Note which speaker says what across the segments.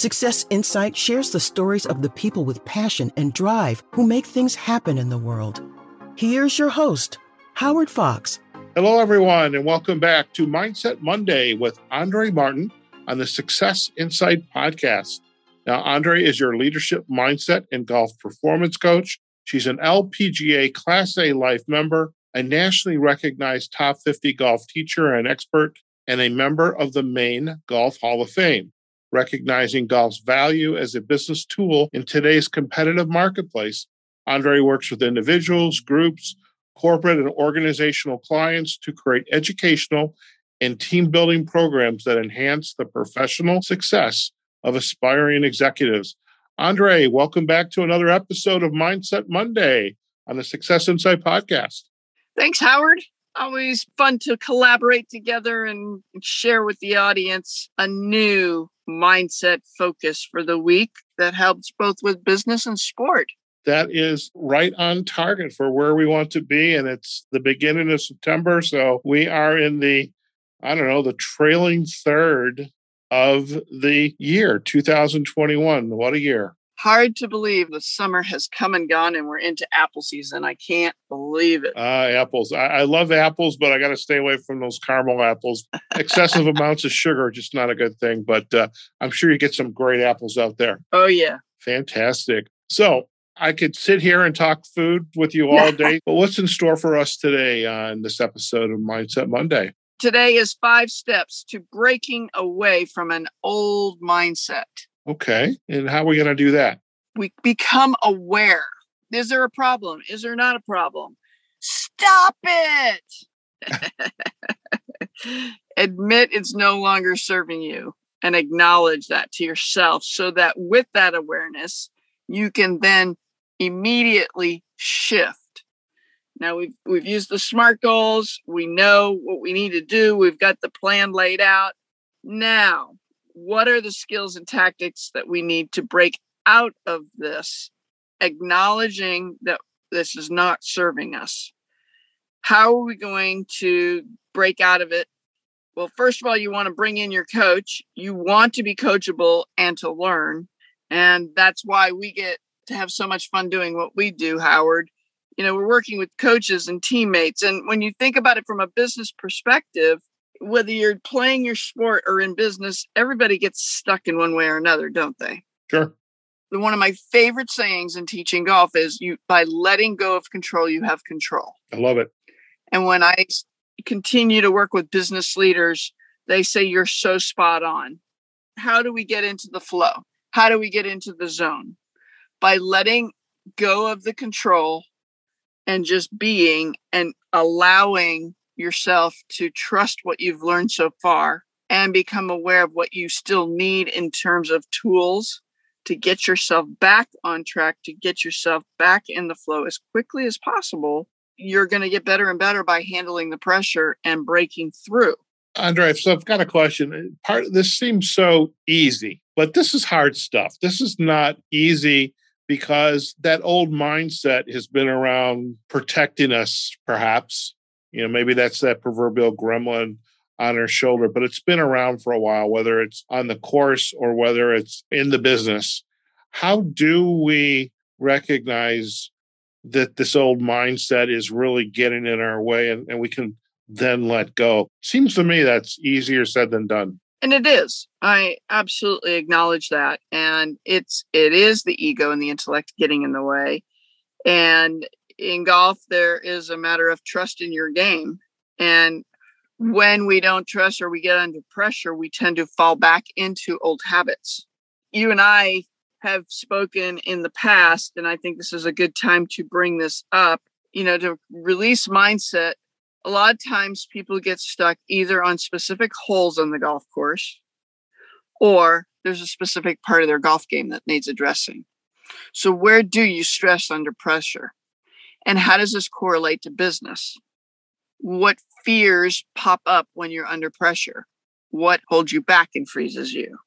Speaker 1: Success Insight shares the stories of the people with passion and drive who make things happen in the world. Here's your host, Howard Fox.
Speaker 2: Hello, everyone, and welcome back to Mindset Monday with Andrée Martin on the Success Insight podcast. Now, Andrée is your leadership mindset and golf performance coach. She's an LPGA Class A life member, a nationally recognized top 50 golf teacher and expert, and a member of the Maine Golf Hall of Fame recognizing golf's value as a business tool in today's competitive marketplace. Andrée works with individuals, groups, corporate, and organizational clients to create educational and team building programs that enhance the professional success of aspiring executives. Andrée, welcome back to another episode of Mindset Monday on the Success Insight podcast.
Speaker 3: Thanks, Howard. Always fun to collaborate together and share with the audience a new mindset focus for the week that helps both with business and sport.
Speaker 2: That is right on target for where we want to be. And it's the beginning of September. So we are in the, I don't know, the trailing third of the year 2021. What a year.
Speaker 3: Hard to believe the summer has come and gone and we're into apple season. I can't believe it.
Speaker 2: Uh, apples. I, I love apples, but I got to stay away from those caramel apples. Excessive amounts of sugar are just not a good thing, but uh, I'm sure you get some great apples out there.
Speaker 3: Oh, yeah.
Speaker 2: Fantastic. So I could sit here and talk food with you all day, but what's in store for us today on this episode of Mindset Monday?
Speaker 3: Today is five steps to breaking away from an old mindset.
Speaker 2: Okay. And how are we going to do that?
Speaker 3: We become aware. Is there a problem? Is there not a problem? Stop it. Admit it's no longer serving you and acknowledge that to yourself so that with that awareness, you can then immediately shift. Now we've we've used the SMART goals. We know what we need to do. We've got the plan laid out. Now what are the skills and tactics that we need to break out of this, acknowledging that this is not serving us? How are we going to break out of it? Well, first of all, you want to bring in your coach. You want to be coachable and to learn. And that's why we get to have so much fun doing what we do, Howard. You know, we're working with coaches and teammates. And when you think about it from a business perspective, whether you're playing your sport or in business, everybody gets stuck in one way or another, don't they?
Speaker 2: Sure.
Speaker 3: One of my favorite sayings in teaching golf is you by letting go of control, you have control.
Speaker 2: I love it.
Speaker 3: And when I continue to work with business leaders, they say you're so spot on. How do we get into the flow? How do we get into the zone? By letting go of the control and just being and allowing yourself to trust what you've learned so far and become aware of what you still need in terms of tools to get yourself back on track, to get yourself back in the flow as quickly as possible, you're going to get better and better by handling the pressure and breaking through.
Speaker 2: Andrée, so I've got a question. Part of this seems so easy, but this is hard stuff. This is not easy because that old mindset has been around protecting us, perhaps, you know, maybe that's that proverbial gremlin on our shoulder, but it's been around for a while, whether it's on the course or whether it's in the business. How do we recognize that this old mindset is really getting in our way and, and we can then let go? Seems to me that's easier said than done.
Speaker 3: And it is. I absolutely acknowledge that. And it's it is the ego and the intellect getting in the way. And in golf, there is a matter of trust in your game. And when we don't trust or we get under pressure, we tend to fall back into old habits. You and I have spoken in the past, and I think this is a good time to bring this up. You know, to release mindset, a lot of times people get stuck either on specific holes on the golf course or there's a specific part of their golf game that needs addressing. So, where do you stress under pressure? And how does this correlate to business? What fears pop up when you're under pressure? What holds you back and freezes you?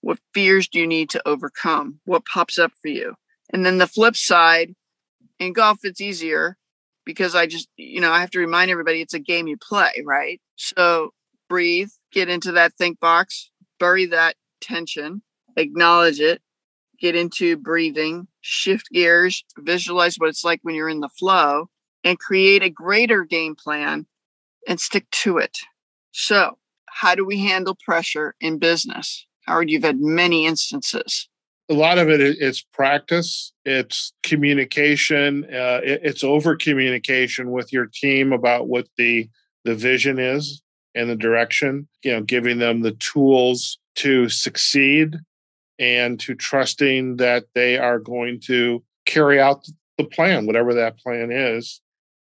Speaker 3: What fears do you need to overcome? What pops up for you? And then the flip side, in golf, it's easier because I just, you know, I have to remind everybody it's a game you play, right? So breathe, get into that think box, bury that tension, acknowledge it, get into breathing, shift gears, visualize what it's like when you're in the flow, and create a greater game plan and stick to it. So, how do we handle pressure in business? Howard, you've had many instances.
Speaker 2: A lot of it is practice, it's communication, uh, it's over communication with your team about what the the vision is and the direction, you know, giving them the tools to succeed and to trusting that they are going to carry out the plan, whatever that plan is.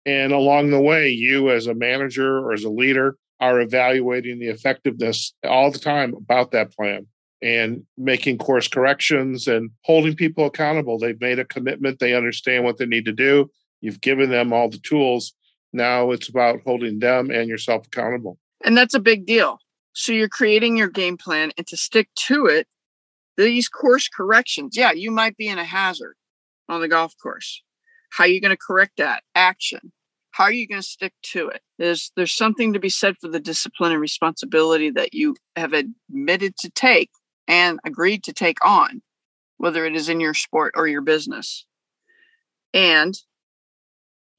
Speaker 2: And along the way, you as a manager or as a leader are evaluating the effectiveness all the time about that plan and making course corrections and holding people accountable. They've made a commitment, they understand what they need to do. You've given them all the tools. Now it's about holding them and yourself accountable.
Speaker 3: And that's a big deal. So you're creating your game plan and to stick to it, these course corrections, yeah, you might be in a hazard on the golf course. How are you going to correct that? Action. How are you going to stick to it? There's there's something to be said for the discipline and responsibility that you have admitted to take and agreed to take on, whether it is in your sport or your business. And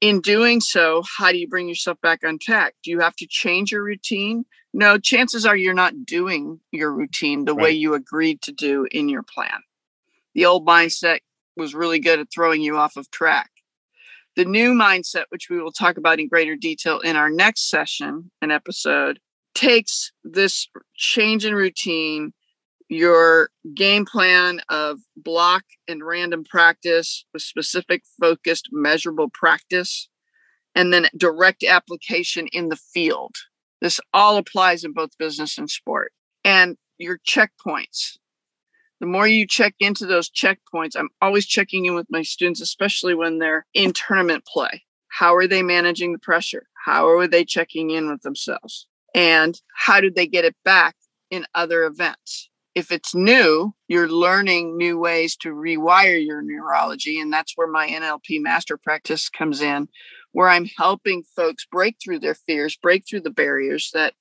Speaker 3: in doing so, how do you bring yourself back on track? Do you have to change your routine? No, chances are you're not doing your routine the right. way you agreed to do in your plan. The old mindset was really good at throwing you off of track. The new mindset, which we will talk about in greater detail in our next session and episode, takes this change in routine your game plan of block and random practice with specific, focused, measurable practice, and then direct application in the field. This all applies in both business and sport. And your checkpoints. The more you check into those checkpoints, I'm always checking in with my students, especially when they're in tournament play. How are they managing the pressure? How are they checking in with themselves? And how do they get it back in other events? If it's new, you're learning new ways to rewire your neurology. And that's where my NLP master practice comes in, where I'm helping folks break through their fears, break through the barriers that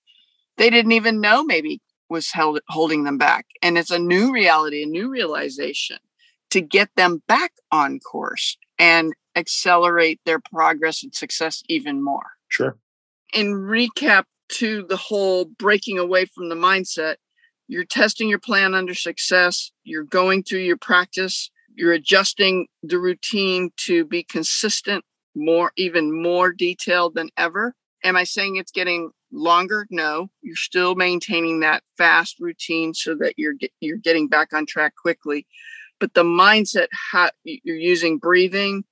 Speaker 3: they didn't even know maybe was held, holding them back. And it's a new reality, a new realization to get them back on course and accelerate their progress and success even more.
Speaker 2: Sure.
Speaker 3: In recap to the whole breaking away from the mindset, you're testing your plan under success, you're going through your practice, you're adjusting the routine to be consistent, more, even more detailed than ever. Am I saying it's getting longer? No, you're still maintaining that fast routine so that you're you're getting back on track quickly. But the mindset, how you're using breathing,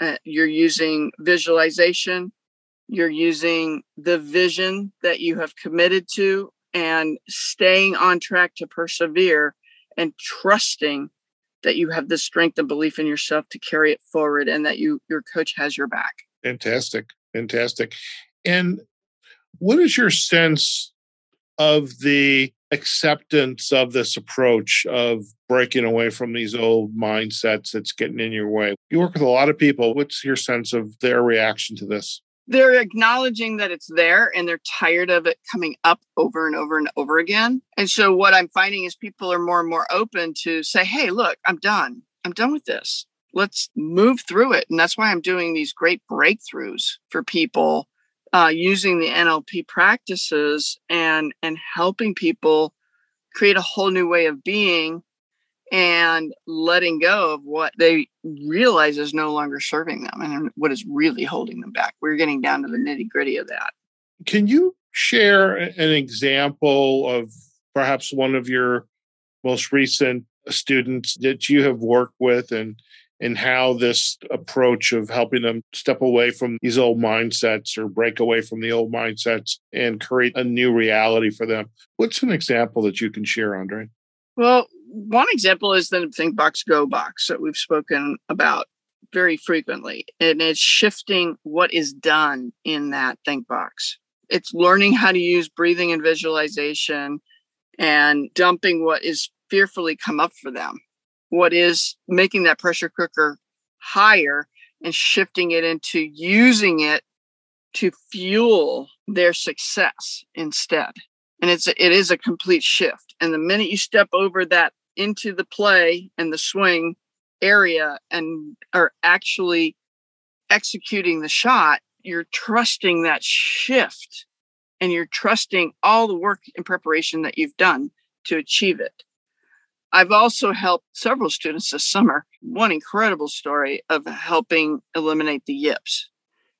Speaker 3: uh, you're using visualization, you're using the vision that you have committed to and staying on track to persevere and trusting that you have the strength and belief in yourself to carry it forward and that you your coach has your back.
Speaker 2: Fantastic. Fantastic. And what is your sense of the acceptance of this approach of breaking away from these old mindsets that's getting in your way? You work with a lot of people. What's your sense of their reaction to this
Speaker 3: they're acknowledging that it's there and they're tired of it coming up over and over and over again. And so what I'm finding is people are more and more open to say, hey, look, I'm done. I'm done with this. Let's move through it. And that's why I'm doing these great breakthroughs for people uh, using the NLP practices and and helping people create a whole new way of being and letting go of what they realize is no longer serving them and what is really holding them back. We're getting down to the nitty gritty of that.
Speaker 2: Can you share an example of perhaps one of your most recent students that you have worked with and and how this approach of helping them step away from these old mindsets or break away from the old mindsets and create a new reality for them. What's an example that you can share, Andrée?
Speaker 3: Well, one example is the Think Box Go box that we've spoken about very frequently, and it's shifting what is done in that Think Box. It's learning how to use breathing and visualization and dumping what is fearfully come up for them, what is making that pressure cooker higher and shifting it into using it to fuel their success instead and it's it is a complete shift and the minute you step over that into the play and the swing area and are actually executing the shot, you're trusting that shift and you're trusting all the work and preparation that you've done to achieve it. I've also helped several students this summer. One incredible story of helping eliminate the yips.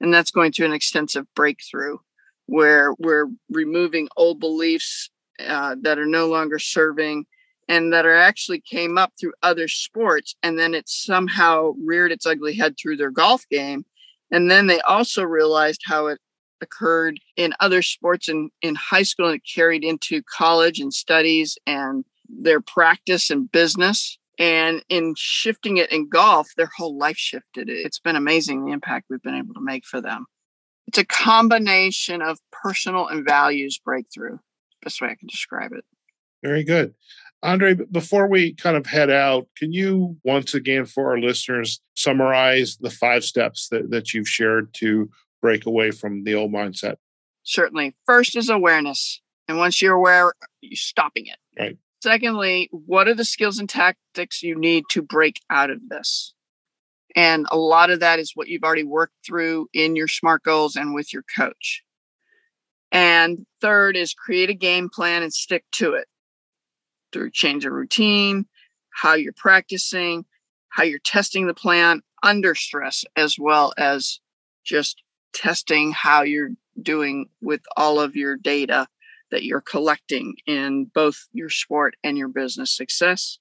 Speaker 3: And that's going to an extensive breakthrough where we're removing old beliefs uh, that are no longer serving and that are actually came up through other sports and then it somehow reared its ugly head through their golf game. And then they also realized how it occurred in other sports in, in high school and it carried into college and studies and their practice and business. And in shifting it in golf their whole life shifted. It's been amazing the impact we've been able to make for them it's a combination of personal and values breakthrough best way i can describe it
Speaker 2: very good Andrée, before we kind of head out, can you once again for our listeners summarize the five steps that, that you've shared to break away from the old mindset?
Speaker 3: Certainly. First is awareness. And once you're aware, you're stopping it.
Speaker 2: Right.
Speaker 3: Secondly, what are the skills and tactics you need to break out of this? And a lot of that is what you've already worked through in your SMART goals and with your coach. And third is create a game plan and stick to it through change of routine, how you're practicing, how you're testing the plan under stress, as well as just testing how you're doing with all of your data that you're collecting in both your sport and your business success.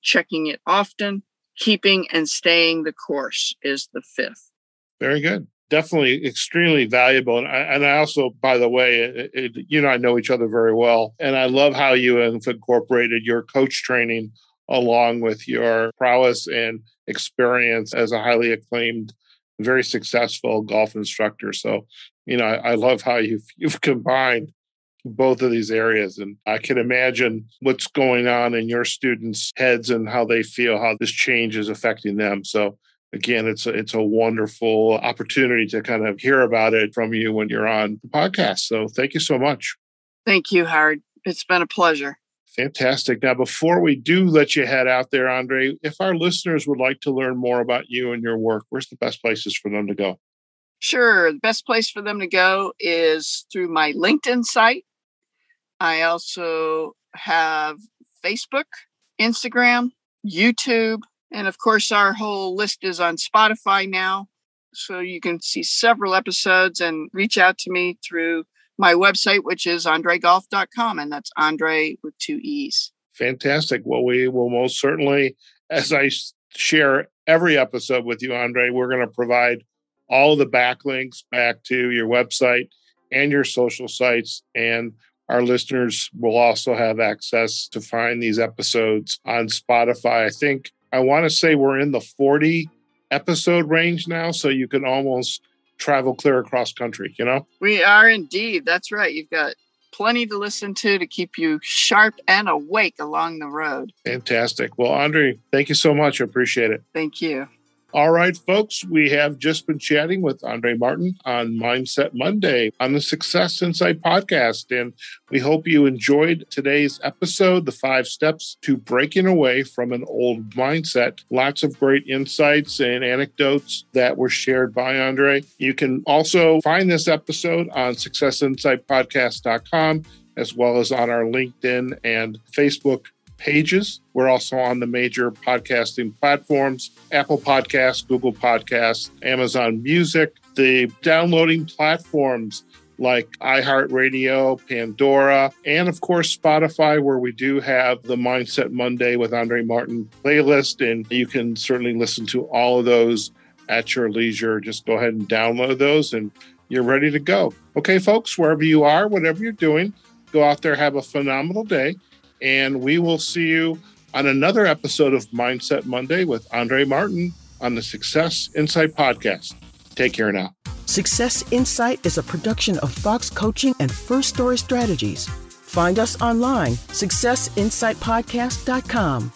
Speaker 3: Checking it often, keeping and staying the course is the fifth.
Speaker 2: Very good definitely extremely valuable. And I, and I also, by the way, it, it, you and I know each other very well. And I love how you have incorporated your coach training along with your prowess and experience as a highly acclaimed, very successful golf instructor. So, you know, I, I love how you've, you've combined both of these areas. And I can imagine what's going on in your students' heads and how they feel, how this change is affecting them. So again, it's a, it's a wonderful opportunity to kind of hear about it from you when you're on the podcast. So thank you so much.
Speaker 3: Thank you, Howard. It's been a pleasure.
Speaker 2: Fantastic. Now, before we do let you head out there, Andrée, if our listeners would like to learn more about you and your work, where's the best places for them to go?
Speaker 3: Sure. The best place for them to go is through my LinkedIn site. I also have Facebook, Instagram, YouTube, and of course, our whole list is on Spotify now. So you can see several episodes and reach out to me through my website, which is andreegolf.com. And that's Andrée with two E's.
Speaker 2: Fantastic. Well, we will most certainly, as I share every episode with you, Andrée, we're going to provide all the backlinks back to your website and your social sites. And our listeners will also have access to find these episodes on Spotify. I think I want to say we're in the 40 episode range now, so you can almost travel clear across country, you know?
Speaker 3: We are indeed. That's right. You've got plenty to listen to to keep you sharp and awake along the road.
Speaker 2: Fantastic. Well, Andrée, thank you so much. I appreciate it.
Speaker 3: Thank you.
Speaker 2: All right, folks, we have just been chatting with Andrée Martin on Mindset Monday on the Success Insight podcast. And we hope you enjoyed today's episode, The Five Steps to Breaking Away from an Old Mindset. Lots of great insights and anecdotes that were shared by Andrée. You can also find this episode on successinsightpodcast.com as well as on our LinkedIn and Facebook pages. We're also on the major podcasting platforms Apple Podcasts, Google Podcasts, Amazon Music, the downloading platforms like iHeartRadio, Pandora, and of course Spotify, where we do have the Mindset Monday with Andrée Martin playlist. And you can certainly listen to all of those at your leisure. Just go ahead and download those and you're ready to go. Okay, folks, wherever you are, whatever you're doing, go out there, have a phenomenal day. And we will see you on another episode of Mindset Monday with Andrée Martin on the Success Insight Podcast. Take care now.
Speaker 1: Success Insight is a production of Fox Coaching and First Story Strategies. Find us online, successinsightpodcast.com.